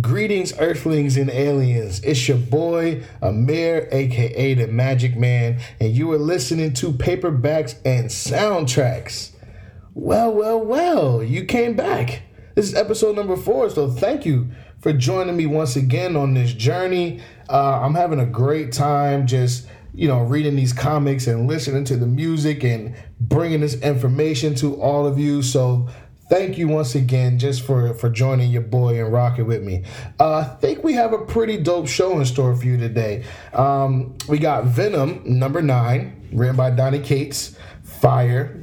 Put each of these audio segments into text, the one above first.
Greetings, Earthlings and aliens. It's your boy, Amir, aka the Magic Man, and you are listening to Paperbacks and Soundtracks. Well, well, well, you came back. This is episode number four, so thank you for joining me once again on this journey. Uh, I'm having a great time just you know, reading these comics and listening to the music and bringing this information to all of you. So thank you once again just for for joining your boy and rocking with me. Uh, i think we have a pretty dope show in store for you today. Um, we got venom number nine written by donny cates fire.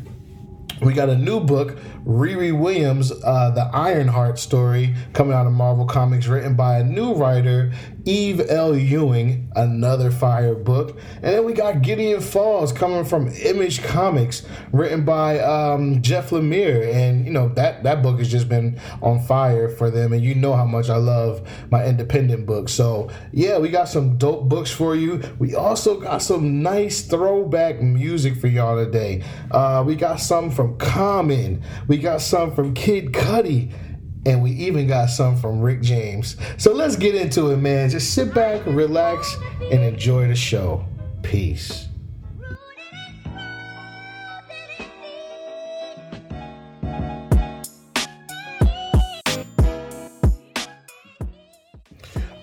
We got a new book, Riri Williams, uh, the Ironheart story, coming out of Marvel Comics, written by a new writer, Eve L. Ewing, another fire book. And then we got Gideon Falls coming from Image Comics, written by um, Jeff Lemire. And, you know, that, that book has just been on fire for them. And you know how much I love my independent books. So, yeah, we got some dope books for you. We also got some nice throwback music for y'all today. Uh, we got some from Common, we got some from Kid Cudi and we even got some from Rick James. So let's get into it, man. Just sit back, relax, and enjoy the show. Peace.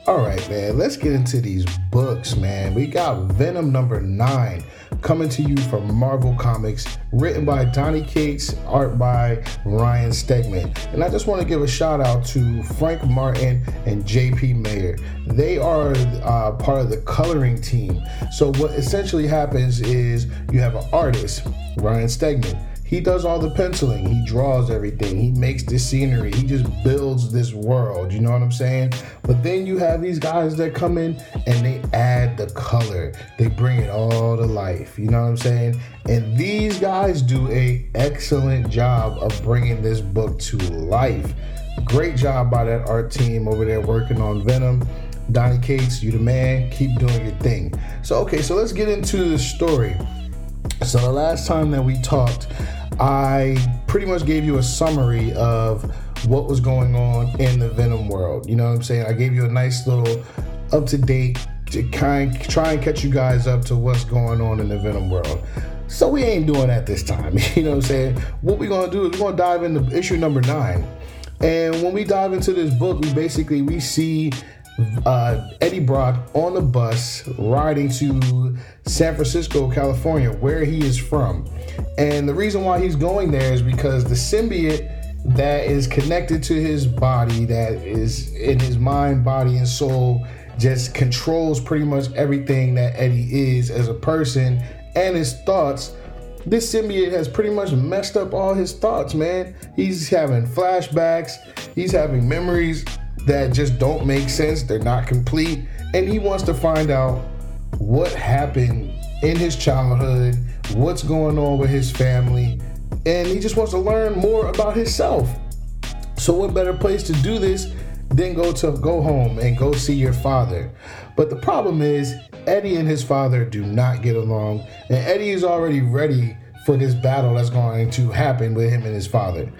All right, man, let's get into these books, man. We got Venom number nine coming to you from Marvel Comics, written by Donny Cates, art by Ryan Stegman. And I just want to give a shout out to Frank Martin and JP Mayer. They are uh, part of the coloring team. So, what essentially happens is you have an artist, Ryan Stegman he does all the penciling. He draws everything. He makes the scenery. He just builds this world. You know what I'm saying? But then you have these guys that come in and they add life. You know what I'm saying? And these guys do a excellent job of bringing this book to life. Great job by that art team over there working on Venom. Donny Cates, you the man. Keep doing your thing. So okay, so let's get into the story. So the last time that we talked, I pretty much gave you a summary of what was going on in the Venom world. You know what I'm saying? I gave you a nice little up to date to kind try and catch you guys up to what's going on in the Venom world. So we ain't doing that this time. You know what I'm saying? What we're gonna do is we're gonna dive into issue number nine. And when we dive into this book, we basically we see uh, Eddie Brock on the bus riding to San Francisco, California, where he is from. And the reason why he's going there is because the symbiote that is connected to his body, that is in his mind, body, and soul, just controls pretty much everything that Eddie is as a person and his thoughts. This symbiote has pretty much messed up all his thoughts, man. He's having flashbacks, he's having memories that just don't make sense, they're not complete, and he wants to find out what happened in his childhood, what's going on with his family, and he just wants to learn more about himself. So, what better place to do this than go to go home and go see your father? But the problem is, Eddie and his father do not get along, and Eddie is already ready for this battle that's going to happen with him and his father.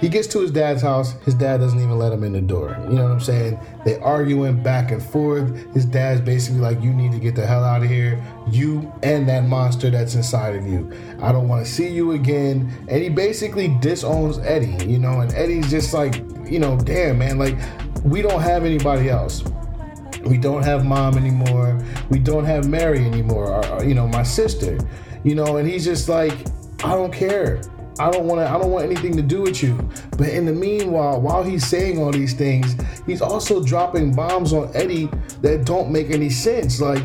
He gets to his dad's house. His dad doesn't even let him in the door. You know what I'm saying? They arguing back and forth. His dad's basically like, "You need to get the hell out of here. You and that monster that's inside of you. I don't want to see you again." And he basically disowns Eddie. You know, and Eddie's just like, you know, damn man, like we don't have anybody else. We don't have mom anymore. We don't have Mary anymore. Or, you know, my sister. You know, and he's just like, I don't care. I don't want to. I don't want anything to do with you. But in the meanwhile, while he's saying all these things, he's also dropping bombs on Eddie that don't make any sense. Like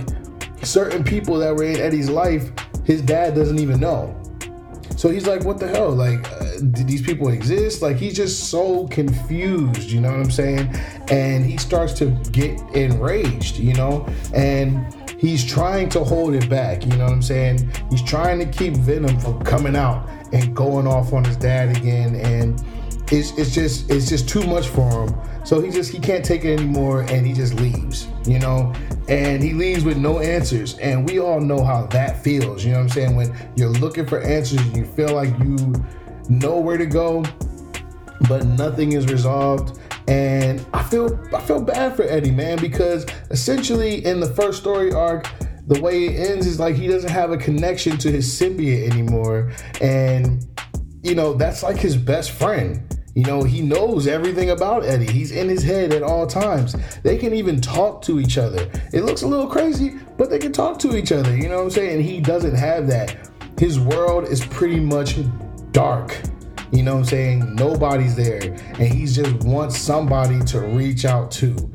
certain people that were in Eddie's life, his dad doesn't even know. So he's like, "What the hell? Like, uh, did these people exist?" Like he's just so confused. You know what I'm saying? And he starts to get enraged. You know, and he's trying to hold it back. You know what I'm saying? He's trying to keep Venom from coming out and going off on his dad again and it's, it's just it's just too much for him. So he just he can't take it anymore and he just leaves you know? And he leaves with no answers and we all know how that feels you know what i'm saying? When you're looking for answers and you feel like you know where to go but nothing is resolved. And I feel I feel bad for Eddie, man, because essentially in the first story arc, the way it ends is like he doesn't have a connection to his symbiote anymore. And you know, that's like his best friend. You know, he knows everything about Eddie. He's in his head at all times. They can even talk to each other. It looks a little crazy, but they can talk to each other. You know what I'm saying? And he doesn't have that. His world is pretty much dark. You know what I'm saying? Nobody's there. And he just wants somebody to reach out to.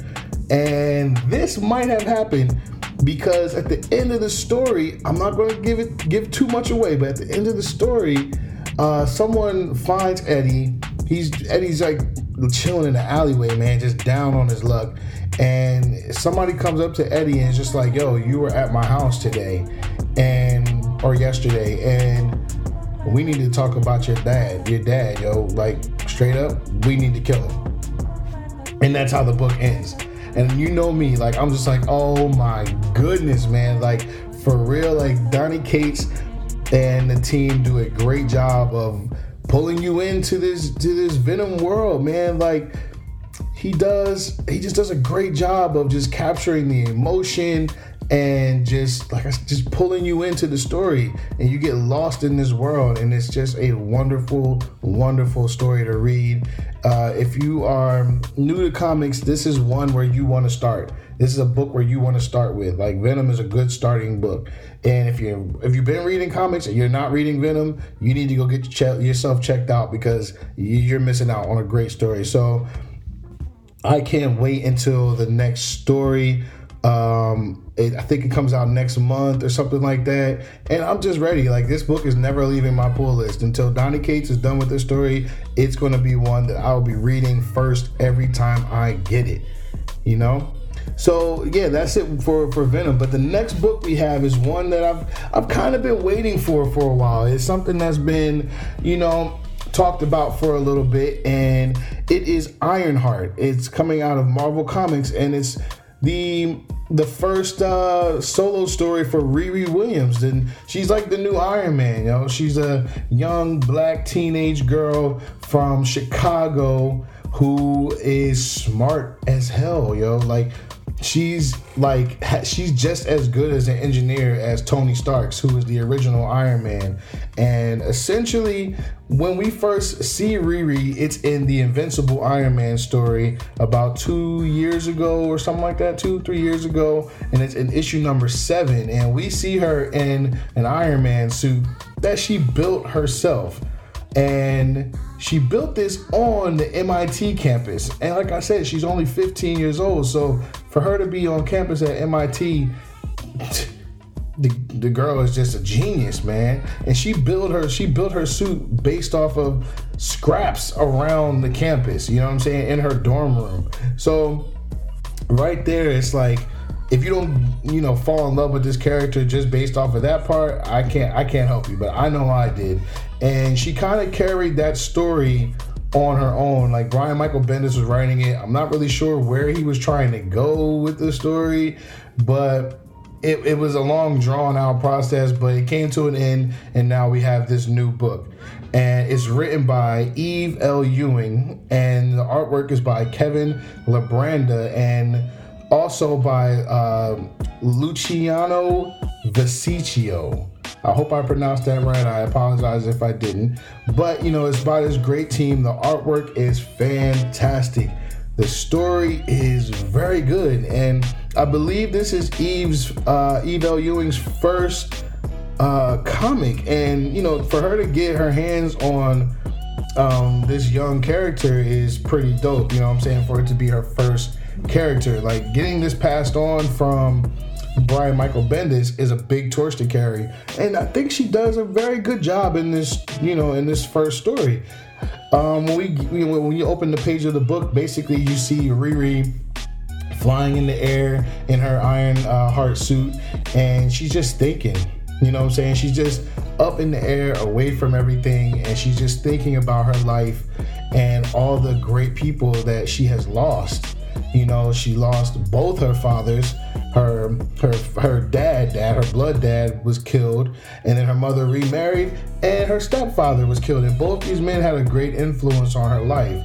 And this might have happened because at the end of the story, I'm not going to give it give too much away, but at the end of the story, uh, someone finds Eddie he's Eddie's like chilling in the alleyway, man, just down on his luck. And somebody comes up to Eddie and is just like, "Yo, you were at my house today, and or yesterday, and we need to talk about your dad. Your dad, yo, like straight up, we need to kill him." And that's how the book ends. And you know me, like I'm just like, "Oh my goodness, man!" Like for real, like Donny Cates and the team do a great job of pulling you into this to this Venom world, man. Like he does, he just does a great job of just capturing the emotion and just like I, just pulling you into the story and you get lost in this world and it's just a wonderful wonderful story to read. Uh, if you are new to comics this is one where you want to start. This is a book where you want to start with. Like venom is a good starting book. And if you if you've been reading comics and you're not reading venom you need to go get yourself checked out because you're missing out on a great story. So i can't wait until the next story um, it, I think it comes out next month or something like that. And I'm just ready. Like this book is never leaving my pull list until Donny Cates is done with this story. It's going to be one that I'll be reading first every time I get it. You know. So yeah, that's it for for Venom. But the next book we have is one that I've I've kind of been waiting for for a while. It's something that's been, you know, talked about for a little bit, and it is Ironheart. It's coming out of Marvel Comics, and it's the the first uh, solo story for Riri Williams. And she's like the new Iron Man, you know. She's a young black teenage girl from Chicago who is smart as hell, yo. Like she's like she's just as good as an engineer as Tony Starks, who is the original Iron Man. And essentially, when we first see Riri, it's in the Invincible Iron Man story about two years ago or something like that, two three years ago, and it's in issue number seven. And we see her in an Iron Man suit that she built herself and she built this on the MIT campus. And like I said, she's only 15 years old. So for her to be on campus at MIT, the, the girl is just a genius, man. And she built her she built her suit based off of scraps around the campus, you know what I'm saying, in her dorm room. So right there it's like if you don't, you know, fall in love with this character just based off of that part, I can't I can't help you, but I know I did. And she kind of carried that story on her own. Like Brian Michael Bendis was writing it. I'm not really sure where he was trying to go with the story, but it, it was a long drawn out process, but it came to an end, and now we have this new book. And it's written by Eve L. Ewing, and the artwork is by Kevin Libranda, and also by uh, Luciano Vesicchio. I hope I pronounced that right. I apologize if I didn't. But you know, it's by this great team. The artwork is fantastic. The story is very good, and I believe this is Eve's uh, Eve L. Ewing's first uh, comic. And you know, for her to get her hands on um, this young character is pretty dope. You know what I'm saying? For it to be her first character. Like getting this passed on from Brian Michael Bendis is a big torch to carry, and I think she does a very good job in this. You know, in this first story. Um, when we when you open the page of the book, basically you see Riri flying in the air in her iron uh, heart suit, and she's just thinking. You know what I'm saying? She's just up in the air, away from everything, and she's just thinking about her life and all the great people that she has lost you know, she lost both her fathers. Her her her dad, dad, her blood dad was killed, and then her mother remarried, and her stepfather was killed. And both these men had a great influence on her life.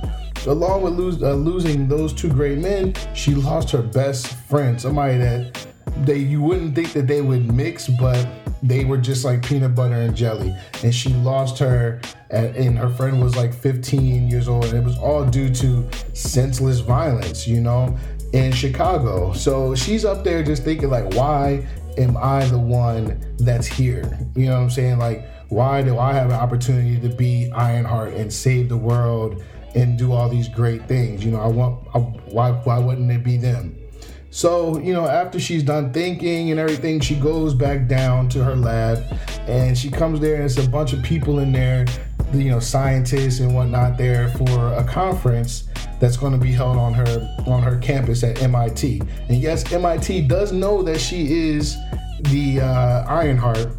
along with lose, uh, losing those two great men, she lost her best friend, somebody that they you wouldn't think that they would mix, but they were just like peanut butter and jelly. And she lost her, and her friend was like 15 years old, and it was all due to senseless violence, you know, in Chicago. So she's up there just thinking like, why am I the one that's here? You know what I'm saying? Like, why do I have an opportunity to be Ironheart and save the world and do all these great things? You know, I want. I, why? Why wouldn't it be them? So, you know, after she's done thinking and everything, she goes back down to her lab and she comes there and it's a bunch of people in there, you know, scientists and whatnot there for a conference that's going to be held on her on her campus at MIT. And yes, MIT does know that she is the uh, Ironheart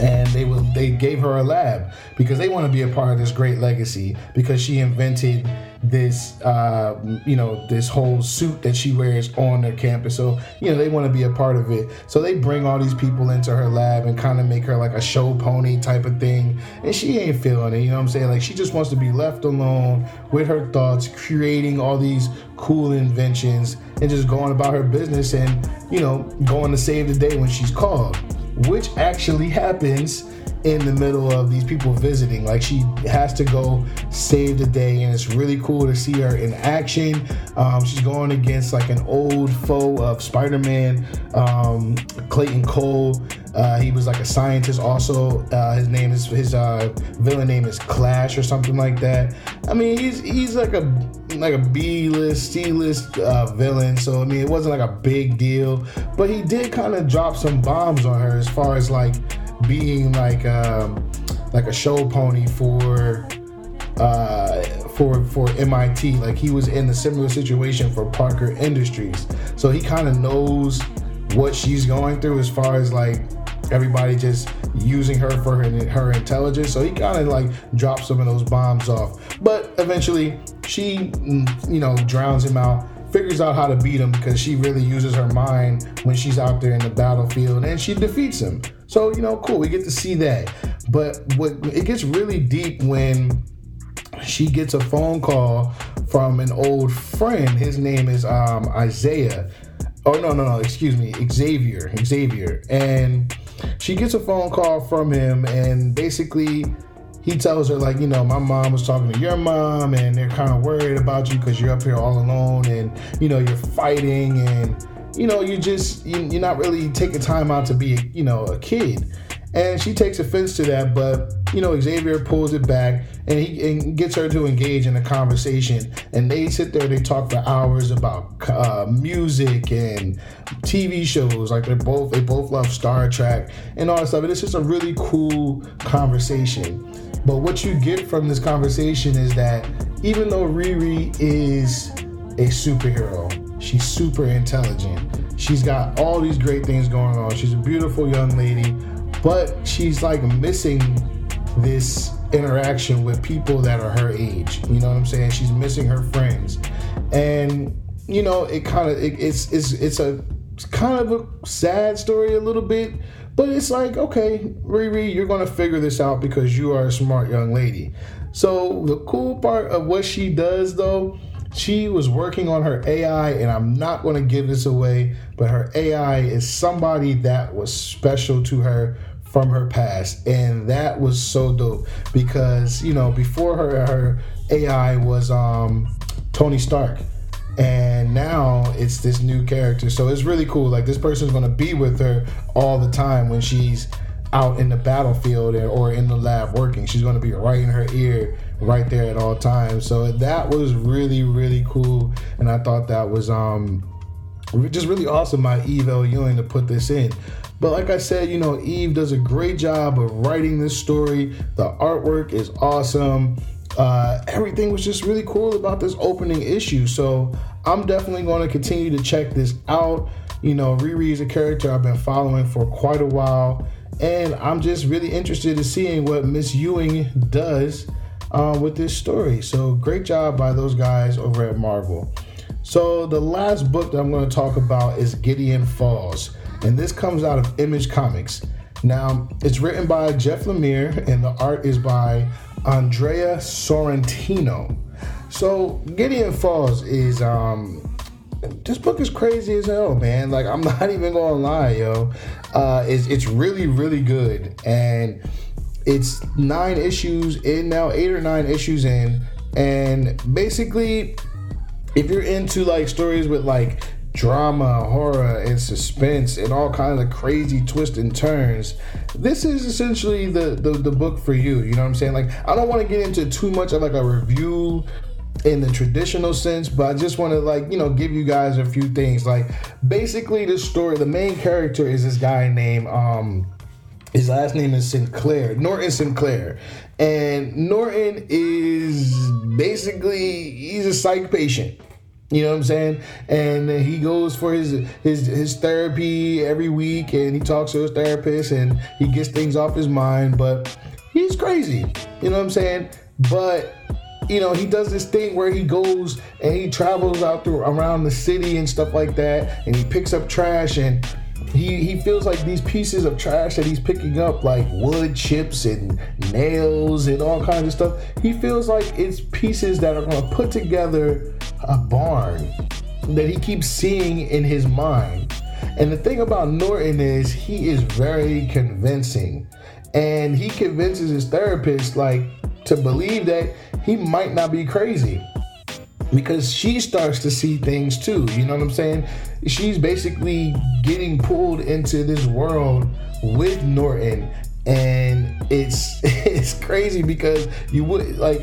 and they will they gave her a lab because they want to be a part of this great legacy because she invented this uh, you know this whole suit that she wears on their campus. So you know they want to be a part of it. So they bring all these people into her lab and kind of make her like a show pony type of thing. And she ain't feeling it you know what i'm saying? Like she just wants to be left alone with her thoughts creating all these cool inventions and just going about her business and you know going to save the day when she's called which actually happens in the middle of these people visiting. Like she has to go save the day, and it's really cool to see her in action. Um, she's going against like an old foe of Spider-Man, um, Clayton Cole. Uh, he was like a scientist. Also, uh, his name is his uh, villain name is Clash or something like that. I mean, he's he's like a like a B list, C list uh, villain. So I mean, it wasn't like a big deal, but he did kind of drop some bombs on her as far as like being like um, like a show pony for uh, for for MIT. Like he was in a similar situation for Parker Industries, so he kind of knows what she's going through as far as like everybody just using her for her, her intelligence. So he kind of like drops some of those bombs off, but eventually she mm, you know drowns him out figures out how to beat him because she really uses her mind when she's out there in the battlefield and she defeats him. So, you know, cool, we get to see that. But what it gets really deep when she gets a phone call from an old friend. His name is um, Isaiah. Oh no, no, no, excuse me, Xavier. Xavier. And she gets a phone call from him and basically he tells her like you know my mom was talking to your mom and they're kind of worried about you because you're up here all alone and you know you're fighting and you know, you just you, you're not really taking time out to be, you know, a kid. And she takes offense to that, but you know, Xavier pulls it back and he and gets her to engage in a conversation. And they sit there, they talk for hours about uh, music and TV shows. Like they're both, they both love Star Trek and all that stuff. And it's just a really cool conversation. But what you get from this conversation is that even though Riri is a superhero, She's super intelligent. She's got all these great things going on. She's a beautiful young lady, but she's like missing this interaction with people that are her age. You know what I'm saying? She's missing her friends. And you know, it kind of it, it's it's it's a it's kind of a sad story a little bit, but it's like, okay, Riri, you're gonna figure this out because you are a smart young lady. So the cool part of what she does though she was working on her AI, and I'm not going to give this away, but her AI is somebody that was special to her from her past, and that was so dope because you know before her her AI was um, Tony Stark, and now it's this new character. So it's really cool. Like this person's to be with her all the time when she's out in the battlefield or in the lab working. She's to be right in her ear right there at all times. So that was really really cool, and I thought that was um just really awesome by Eve L. Ewing to put this in. But like I said, you know, Eve does a great job of writing this story. The artwork is awesome. Uh, everything was just really cool about this opening issue. So I'm definitely going to continue to check this out. You know, Riri is a character I've been following for quite a while, and I'm just really interested in seeing what Miss Ewing does uh, with this story. So great job by those guys over at Marvel. So the last book that I'm going to talk about is Gideon Falls, and this comes out of Image Comics. Now it's written by Jeff Lemire, and the art is by Andrea Sorrentino. So Gideon Falls is um this book is crazy as hell, man. Like I'm not even gonna lie, yo. Uh, it's it's really really good, and it's nine issues in now, eight or nine issues in, and basically, if you're into like stories with like drama, horror, and suspense, and all kinds of crazy twists and turns, this is essentially the, the the book for you. You know what I'm saying? Like I don't want to get into too much of like a review in the traditional sense, but I just want to like you know give you guys a few things. Like basically, the story, the main character is this guy named um his last name is Sinclair, Norton Sinclair, and Norton is basically he's a psych patient. You know what I'm saying? And he goes for his his his therapy every week, and he talks to his therapist, and he gets things off his mind. But he's crazy. You know what I'm saying? But you know, he does this thing where he goes and he travels out through around the city and stuff like that, and he picks up trash and he he feels like these pieces of trash that he's picking up, like wood chips and nails and all kinds of stuff. He feels like it's pieces that are going to put together a barn that he keeps seeing in his mind. And the thing about Norton is he is very convincing, and he convinces his therapist like to believe that he might not be crazy because she starts to see things too. You know what I'm saying? She's basically getting pulled into this world with Norton and it's it's crazy because you would like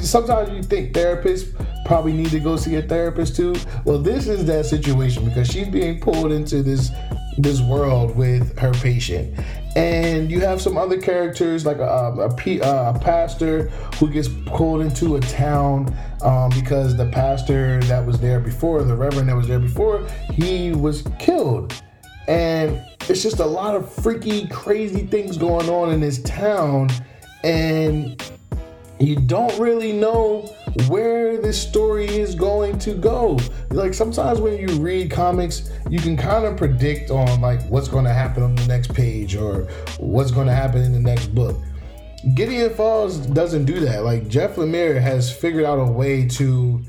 sometimes you think therapists probably need to go see a therapist too. Well, this is that situation because she's being pulled into this this world with her patient. And you have some other characters like a, a, a pastor who gets pulled into a town um, because the pastor that was there before, the reverend that was there before, he was killed. And it's just a lot of freaky, crazy things going on in this town. And you don't really know where this story is going to go. Like sometimes when you read comics, you can kind of predict on like what's going to happen on the next page or what's going to happen in the next book. Gideon Falls doesn't do that. Like Jeff Lemire has figured out a way to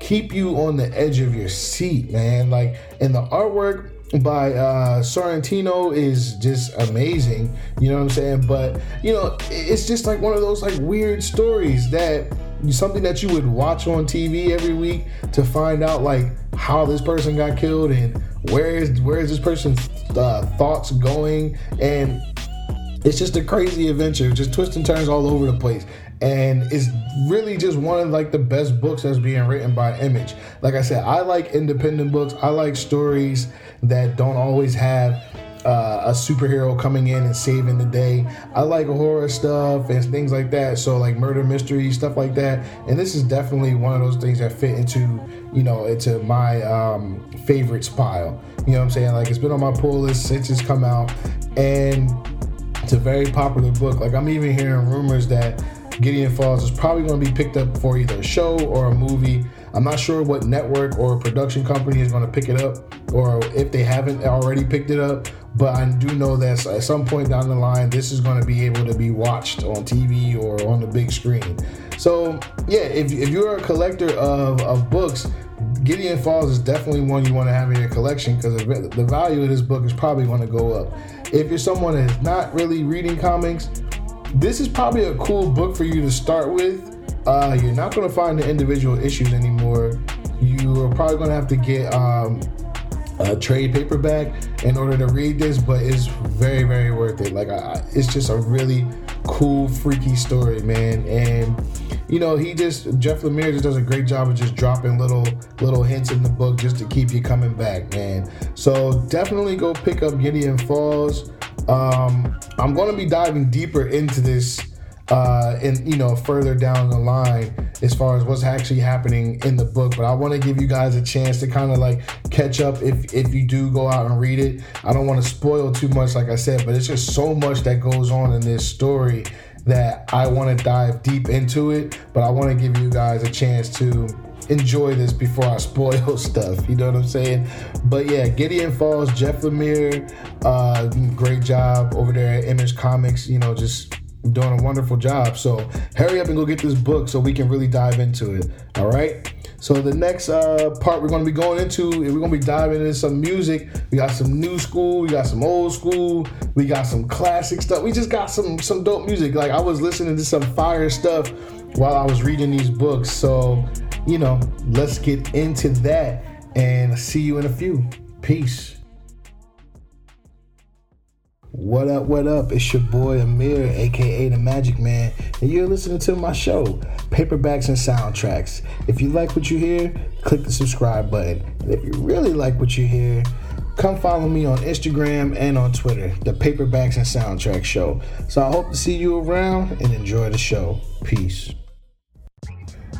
keep you on the edge of your seat, man. Like, and the artwork by uh Sorrentino is just amazing. You know what I'm saying? But you know, it's just like one of those like weird stories that something that you would watch on TV every week to find out like how this person got killed and where is where is this person's uh, thoughts going? And it's just a crazy adventure just twists and turns all over the place. And it's really just one of like the best books that's being written by image. Like i said i like independent books. I like stories that don't always have uh, a superhero coming in and saving the day. I like horror stuff and things like that. So like murder mystery stuff like that. And this is definitely one of those things that fit into you know into my um, favorites pile. You know what I'm saying? Like it's been on my pull list since it's come out, and it's a very popular book. Like I'm even hearing rumors that Gideon Falls is probably going to be picked up for either a show or a movie. I'm not sure what network or production company is going to pick it up, or if they haven't already picked it up. But I do know that at some point down the line, this is going to be able to be watched on TV or on the big screen. So, yeah, if, if you're a collector of, of books, Gideon Falls is definitely one you want to have in your collection because the value of this book is probably going to go up. If you're someone that's not really reading comics, this is probably a cool book for you to start with. Uh, you're not going to find the individual issues anymore. You are probably going to have to get um, a trade paperback in order to read this, but it's very, very worth it. Like, I, it's just a really cool, freaky story, man. And you know, he just Jeff Lemire just does a great job of just dropping little little hints in the book just to keep you coming back, man. So definitely go pick up Gideon Falls. Um, I'm going to be diving deeper into this uh, and you know further down the line as far as what's actually happening in the book but i want to give you guys a chance to kind of like catch up if if you do go out and read it i don't want to spoil too much like i said but it's just so much that goes on in this story that i want to dive deep into it but i want to give you guys a chance to enjoy this before I spoil stuff. You know what I'm saying? But yeah, Gideon Falls, Jeff Lemire, uh, great job over there at Image Comics. You know, just doing a wonderful job. So hurry up and go get this book so we can really dive into it. All right. So the next uh, part we're going to be going into, we're going to be diving into some music. We got some new school, we got some old school, we got some classic stuff. We just got some some dope music. Like I was listening to some fire stuff while I was reading these books. So you know, let's get into that and see you in a few. Peace. What up, what up? It's your boy Amir, aka the Magic Man, and you're listening to my show, Paperbacks and Soundtracks. If you like what you hear, click the subscribe button. And if you really like what you hear, come follow me on Instagram and on Twitter, the Paperbacks and Soundtracks Show. So I hope to see you around and enjoy the show. Peace.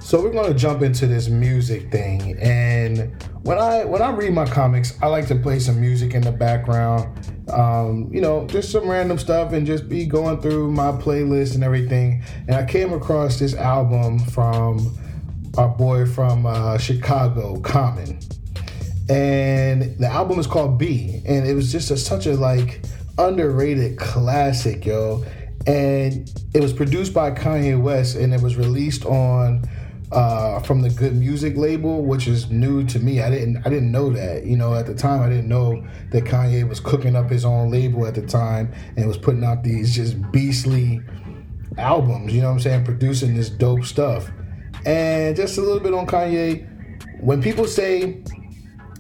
So we're gonna jump into this music thing, and when I when I read my comics, I like to play some music in the background, um, you know, just some random stuff, and just be going through my playlist and everything. And I came across this album from our boy from uh, Chicago, Common, and the album is called B, and it was just a, such a like underrated classic, yo. And it was produced by Kanye West, and it was released on uh, from the Good Music label, which is new to me. I didn't I didn't know that. You know, at the time I didn't know that Kanye was cooking up his own label at the time and was putting out these just beastly albums, you know what I'm saying, producing this dope stuff. And just a little bit on Kanye, when people say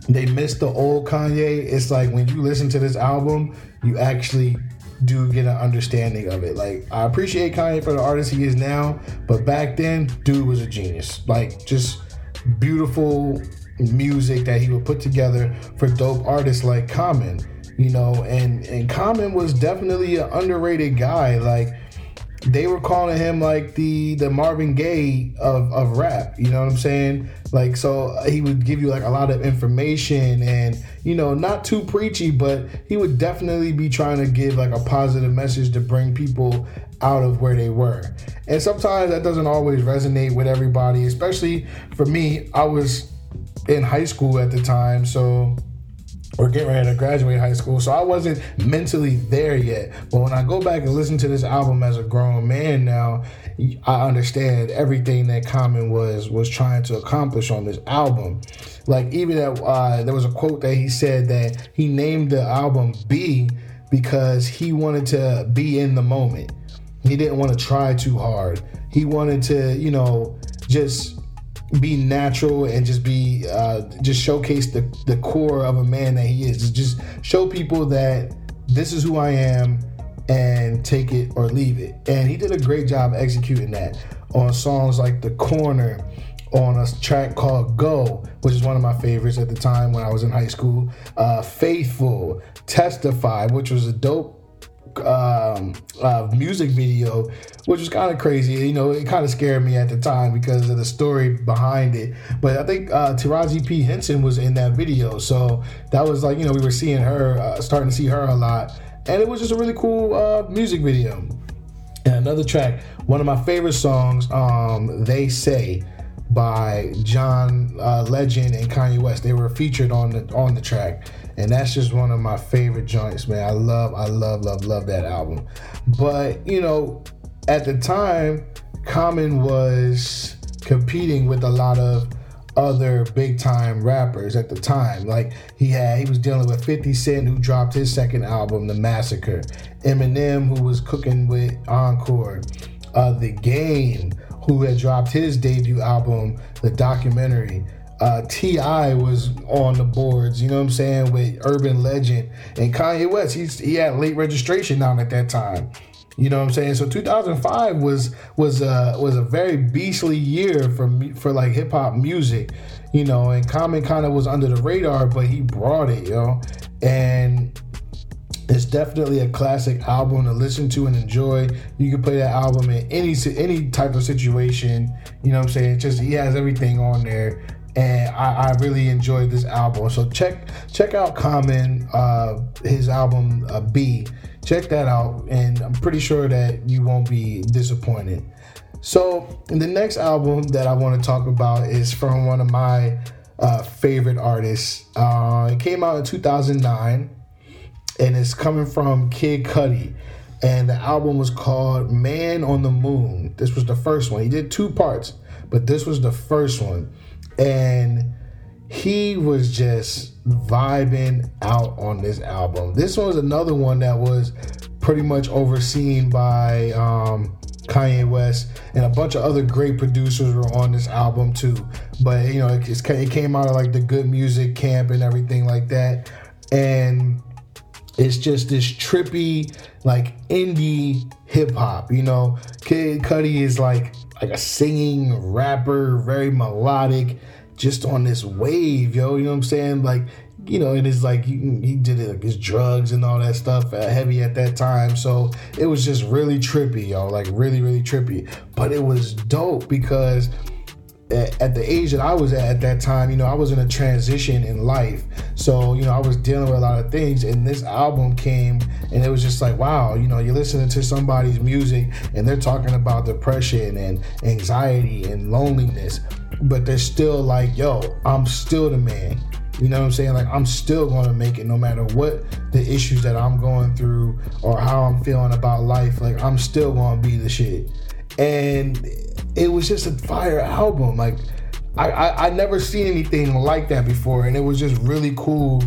they miss the old Kanye, it's like when you listen to this album, you actually do get an understanding of it. Like I appreciate Kanye for the artist he is now, but back then, dude was a genius. Like just beautiful music that he would put together for dope artists like Common, you know, and and Common was definitely an underrated guy. Like they were calling him like the the Marvin Gaye of, of rap. You know what I'm saying? Like so uh, he would give you like a lot of information and you know not too preachy, but he would definitely be trying to give like a positive message to bring people out of where they were. And sometimes that doesn't always resonate with everybody, especially for me. I was in high school at the time, so or getting ready to graduate high school. So I wasn't mentally there yet. But when I go back and listen to this album as a grown man now, I understand everything that Common was was trying to accomplish on this album. Like even that, uh, there was a quote that he said that he named the album B because he wanted to be in the moment. He didn't want to try too hard. He wanted to, you know, just be natural and just be uh, just showcase the the core of a man that he is. Just show people that this is who I am and take it or leave it. And he did a great job executing that on songs like The Corner, on a track called Go, which is one of my favorites at the time when I was in high school. Uh, Faithful, Testify, which was a dope um, uh, music video, which was kind of crazy. You know, it kind of scared me at the time because of the story behind it. But I think uh, Taraji P Henson was in that video, so that was like you know we were seeing her, uh, starting to see her a lot, and it was just a really cool uh, music video. And another track, one of my favorite songs, um, "They Say." by John uh, Legend and Kanye West. They were featured on the on the track, and that's just one of my favorite joints, man. I love, I love, love, love that album. But you know, at the time, Common was competing with a lot of other big time rappers at the time. Like he had, he was dealing with 50 Cent, who dropped his second album, The Massacre. Eminem, who was cooking with Encore. Uh, the Game, who had dropped his debut album, The Documentary uh, T.I. was on the boards, you know what I'm saying, with Urban Legend and Kanye West. He's he had late registration down at that time. You know what I'm saying? So 2005 was was a was a very beastly year for for like hip hop music, you know. And Common kind of was under the radar, but he brought it, you know. And it's definitely a classic album to listen to and enjoy. You can play that album in any any type of situation. You know what I'm saying? It's just he has everything on there and I, I, really enjoyed this album. So check check out Common, uh, his album uh, B. Check that out, and I'm pretty sure that you won't be disappointed. So the next album that I want to talk about is from one of my uh, favorite artists. Uh, it came out in 2009, and it's coming from Kid Cudi. and the album was called Man on the Moon. This was the first one. He did two parts, but this was the first one. And he was just vibing out on this album. This was another one that was pretty much overseen by um, Kanye West and a bunch of other great producers were on this album too. But you know, it, it came out of like the good music camp and everything like that, and it's just this trippy like indie hip hop. You know, Kid Cudi is like like a singing rapper, very melodic, just on this wave, yo. You know what I'm saying? Like you know, it is like he, he did it like his drugs and all that stuff uh, heavy at that time. So it was just really trippy, yo, like really, really trippy. But it was dope because at, the age that I was at at that time, you know, I was in a transition in life. So, you know, I was dealing with a lot of things. And this album came and it was just like, wow, you know, you're listening to somebody's music and they're talking about depression and anxiety and loneliness. But they're still like, yo, I'm still the man. You know what I'm saying? Like I'm still going to make it no matter what the issues that I'm going through or how I'm feeling about life. Like I'm still going to be the shit. And it was just a fire album. Like I, I, I never seen anything like that before, and it was just really cool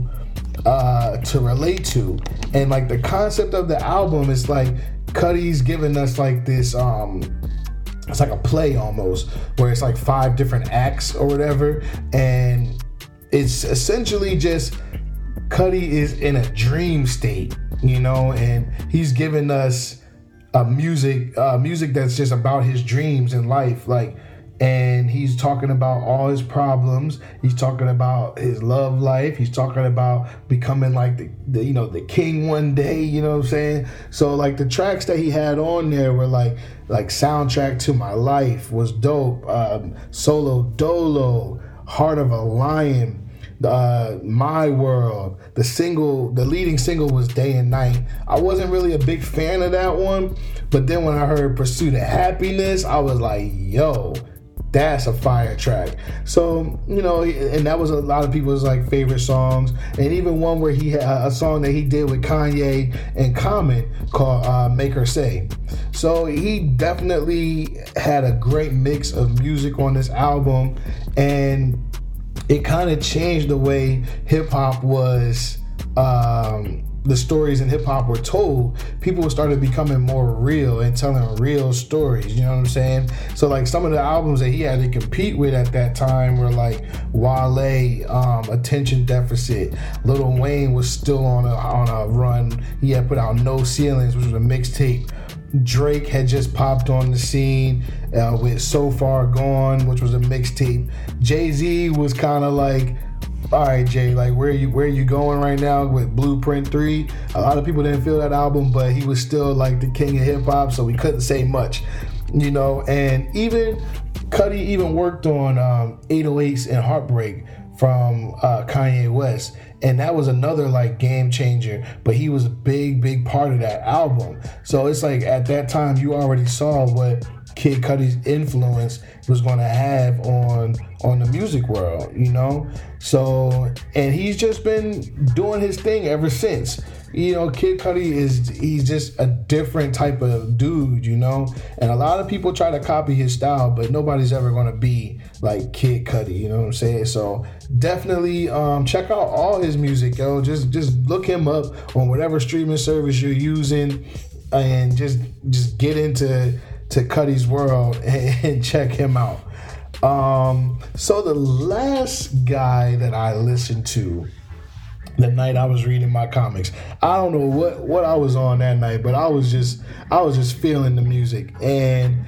uh, to relate to. And like the concept of the album is like Cudi's giving us like this um it's like a play almost where it's like five different acts or whatever and it's essentially just Cudi is in a dream state, you know, and he's giving us a music, uh, music that's just about his dreams in life, like. And he's talking about all his problems. He's talking about his love life. He's talking about becoming like the, the, you know the king one day. You know what I'm saying? So like the tracks that he had on there were like like soundtrack to my life was dope. Um, Solo Dolo, Heart of a Lion, uh, My World. The single, the leading single was Day and Night. I wasn't really a big fan of that one, but then when I heard Pursuit of Happiness, I was like, yo, that's a fire track. So, you know, and that was a lot of people's like favorite songs. And even one where he had a song that he did with Kanye and Common called uh, Make Her Say. So he definitely had a great mix of music on this album. And it kind of changed the way hip hop was. Um, the stories in hip hop were told, people started becoming more real and telling real stories. You know what I'm saying? So like some of the albums that he had to compete with at that time were like Wale, um, Attention Deficit. Lil Wayne was still on a on a run. He had put out No Ceilings, which was a mixtape. Drake had just popped on the scene uh, with So Far Gone, which was a mixtape. Jay Z was kind of like, all right, Jay, like where you where you going right now with Blueprint Three? A lot of people didn't feel that album, but he was still like the king of hip hop, so we couldn't say much, you know. And even Cudi even worked on um, 808s and Heartbreak from uh, Kanye West and that was another like game changer but he was a big big part of that album so it's like at that time you already saw what Kid Cudi's influence was going to have on on the music world, you know. So, and he's just been doing his thing ever since you know, Kid Cudi is he's just a different type of dude, you know. And a lot of people try to copy his style, but nobody's ever gonna be like Kid Cudi, you know what I'm saying? So definitely um, check out all his music, yo. Just just look him up on whatever streaming service you're using, and just just get into to Cudi's world and, and check him out. Um, so the last guy that I listened to the night I was reading my comics. I don't know what what I was on that night, but I was just I was just feeling the music. And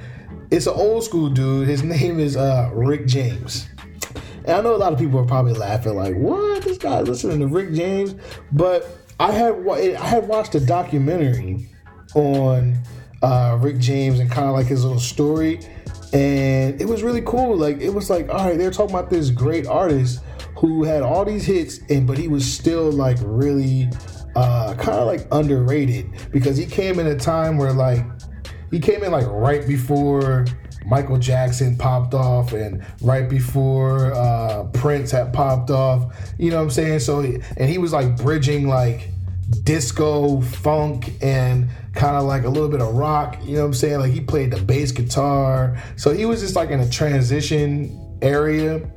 it's an old school dude. His name is uh, Rick James. And I know a lot of people are probably laughing like, "What? This guy listening to Rick James?" But I had I had watched a documentary on uh, Rick James and kind of like his little story, and it was really cool. Like it was like, all right, they're talking about this great artist who had all these hits and but he was still like really uh kind of like underrated because he came in a time where like he came in like right before Michael Jackson popped off and right before uh, Prince had popped off. You know what I'm saying? So and he was like bridging like disco, funk, and kind of like a little bit of rock. You know what I'm saying? Like he played the bass guitar. So he was just like in a transition area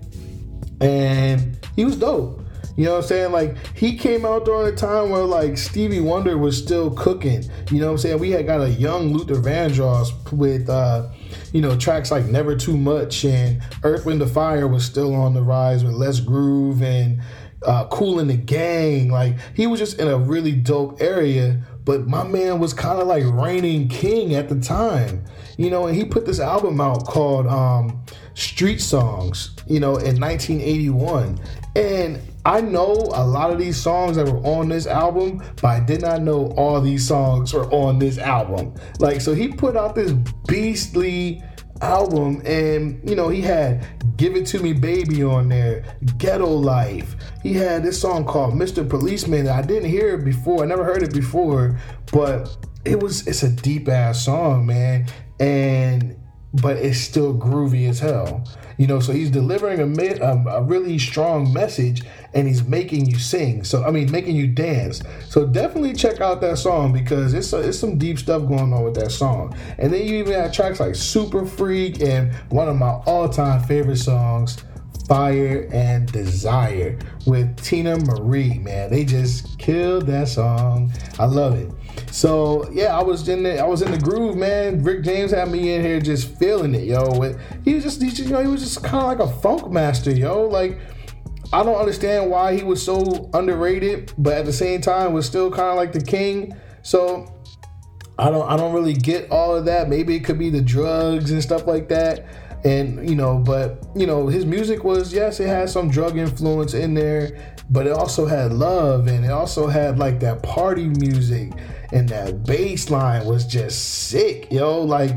and he was dope. You know what I'm saying? Like he came out during a time where like Stevie Wonder was still cooking. You know what I'm saying? We had got a young Luther Vandross with uh, you know, tracks like Never Too Much and Earth Wind the Fire was still on the rise with Let's Groove and uh, Kool and the Gang. Like he was just in a really dope area, but my man was kind of like reigning king at the time. You know, and he put this album out called um, Street Songs, you know, in 1981. And I know a lot of these songs that were on this album, but I did not know all these songs were on this album. Like, so he put out this beastly album and you know he had give it to me baby on there ghetto life he had this song called mr policeman i didn't hear it before i never heard it before but it was it's a deep ass song man and but it's still groovy as hell. You know, so he's delivering a, a, a, really strong message and he's making you sing. So, I mean, making you dance. So, definitely check out that song because it's, a, it's some deep stuff going on with that song. And then you even have tracks like Super Freak and one of my all time favorite songs, Fire and Desire with Teena Marie, man. They just killed that song. I love it. So yeah, I was in the I was in the groove, man. Rick James had me in here just feeling it, yo. He was just, he just you know, he was just kind of like a funk master, yo. Like I don't understand why he was so underrated, but at the same time was still kind of like the king. So I don't I don't really get all of that. Maybe it could be the drugs and stuff like that. And you know, but you know, his music was yes, it had some drug influence in there, but it also had love and it also had like that party music and that bass line was just sick, yo. Like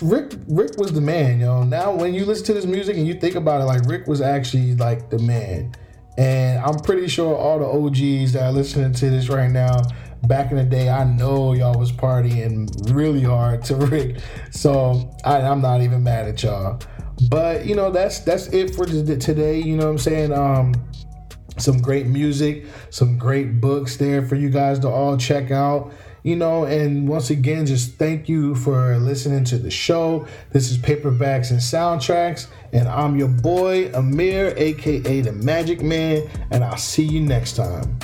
Rick Rick was the man, yo. Now when you listen to this music and you think about it, like Rick was actually like the man. And I'm pretty sure all the OGs that are listening to this right now, back in the day, I know y'all was partying really hard to Rick. So I, am not even mad at y'all. But you know, that's that's it for today. You know what I'm saying? Um, some great music, some great books there for you guys to all check out. You know, and once again, just thank you for listening to the show. This is Paperbacks and Soundtracks, and I'm your boy, Amir, aka the Magic Man, and I'll see you next time.